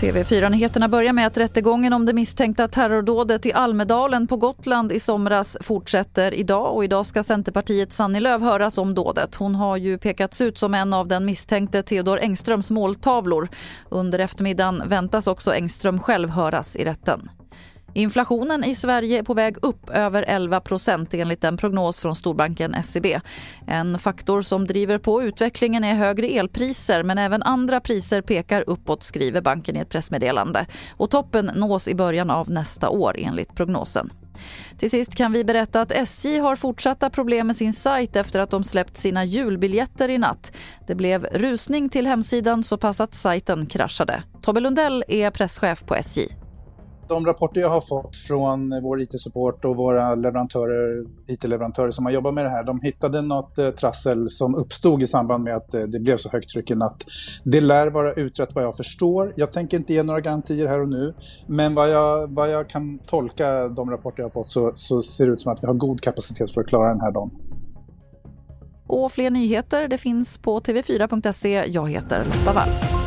TV4-nyheterna börjar med att rättegången om det misstänkta terrordådet i Almedalen på Gotland i somras fortsätter idag. Och idag ska Centerpartiet Sanni Lööf höras om dådet. Hon har ju pekats ut som en av den misstänkte Theodor Engströms måltavlor. Under eftermiddagen väntas också Engström själv höras i rätten. Inflationen i Sverige är på väg upp över 11% enligt en prognos från storbanken SEB. En faktor som driver på utvecklingen är högre elpriser men även andra priser pekar uppåt, skriver banken i ett pressmeddelande. Och toppen nås i början av nästa år, enligt prognosen. Till sist kan vi berätta att SJ har fortsatta problem med sin sajt efter att de släppt sina julbiljetter i natt. Det blev rusning till hemsidan så pass att sajten kraschade. Tobbe Lundell är presschef på SJ de rapporter jag har fått från vår IT-support och våra leverantörer, IT-leverantörer som har jobbat med det här, de hittade något eh, trassel som uppstod i samband med att eh, det blev så högt tryck i natt. Det lär vara utrett vad jag förstår. Jag tänker inte ge några garantier här och nu, men vad jag, vad jag kan tolka de rapporter jag har fått så, så ser det ut som att vi har god kapacitet för att klara den här dagen. Och fler nyheter det finns på tv4.se. Jag heter Lotta Wall.